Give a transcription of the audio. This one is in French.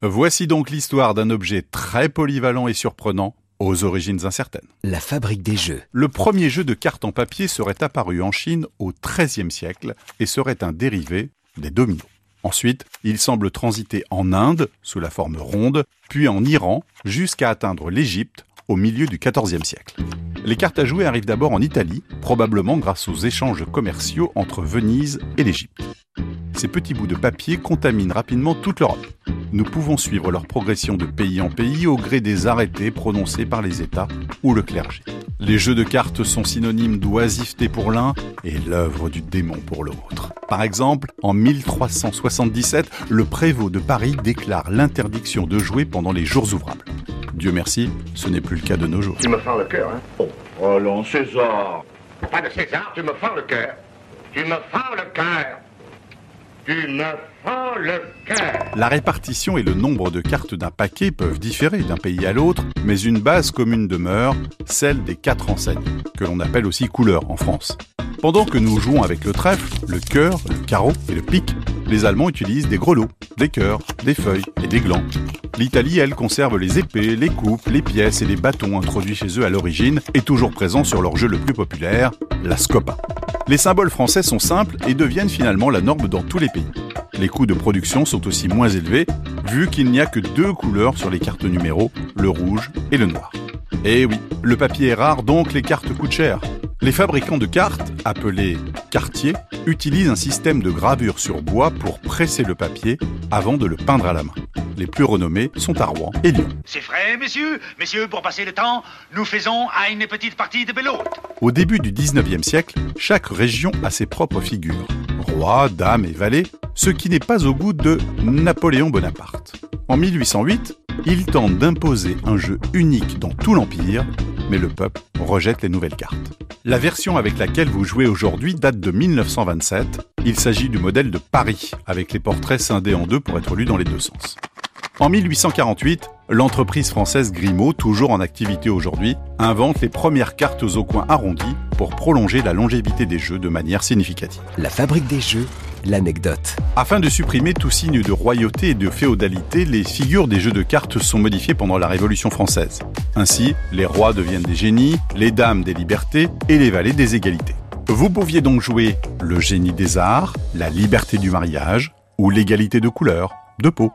Voici donc l'histoire d'un objet très polyvalent et surprenant, aux origines incertaines. La fabrique des jeux. Le premier jeu de cartes en papier serait apparu en Chine au XIIIe siècle et serait un dérivé des dominos. Ensuite, il semble transiter en Inde, sous la forme ronde, puis en Iran, jusqu'à atteindre l'Égypte au milieu du XIVe siècle. Les cartes à jouer arrivent d'abord en Italie, probablement grâce aux échanges commerciaux entre Venise et l'Égypte. Ces petits bouts de papier contaminent rapidement toute l'Europe nous pouvons suivre leur progression de pays en pays au gré des arrêtés prononcés par les États ou le clergé. Les jeux de cartes sont synonymes d'oisiveté pour l'un et l'œuvre du démon pour l'autre. Par exemple, en 1377, le prévôt de Paris déclare l'interdiction de jouer pendant les jours ouvrables. Dieu merci, ce n'est plus le cas de nos jours. Tu me fends le cœur, hein Oh, allons, César Pas de César, tu me fends le cœur Tu me fends le cœur Tu me la répartition et le nombre de cartes d'un paquet peuvent différer d'un pays à l'autre, mais une base commune demeure, celle des quatre enseignes, que l'on appelle aussi couleurs en France. Pendant que nous jouons avec le trèfle, le cœur, le carreau et le pic, les Allemands utilisent des grelots, des cœurs, des feuilles et des glands. L'Italie, elle, conserve les épées, les coupes, les pièces et les bâtons introduits chez eux à l'origine et toujours présents sur leur jeu le plus populaire, la scopa. Les symboles français sont simples et deviennent finalement la norme dans tous les pays. Les coûts de production sont aussi moins élevés, vu qu'il n'y a que deux couleurs sur les cartes numéros, le rouge et le noir. Eh oui, le papier est rare, donc les cartes coûtent cher. Les fabricants de cartes, appelés cartiers, utilisent un système de gravure sur bois pour presser le papier avant de le peindre à la main. Les plus renommés sont à Rouen et Lyon. C'est vrai, messieurs? Messieurs, pour passer le temps, nous faisons à une petite partie de belote. Au début du 19e siècle, chaque région a ses propres figures. Roi, dame et valet, ce qui n'est pas au goût de Napoléon Bonaparte. En 1808, il tente d'imposer un jeu unique dans tout l'Empire, mais le peuple rejette les nouvelles cartes. La version avec laquelle vous jouez aujourd'hui date de 1927. Il s'agit du modèle de Paris, avec les portraits scindés en deux pour être lus dans les deux sens. En 1848, l'entreprise française Grimaud, toujours en activité aujourd'hui, invente les premières cartes aux coins arrondis pour prolonger la longévité des jeux de manière significative. La fabrique des jeux, l'anecdote. Afin de supprimer tout signe de royauté et de féodalité, les figures des jeux de cartes sont modifiées pendant la Révolution française. Ainsi, les rois deviennent des génies, les dames des libertés et les valets des égalités. Vous pouviez donc jouer le génie des arts, la liberté du mariage ou l'égalité de couleur, de peau.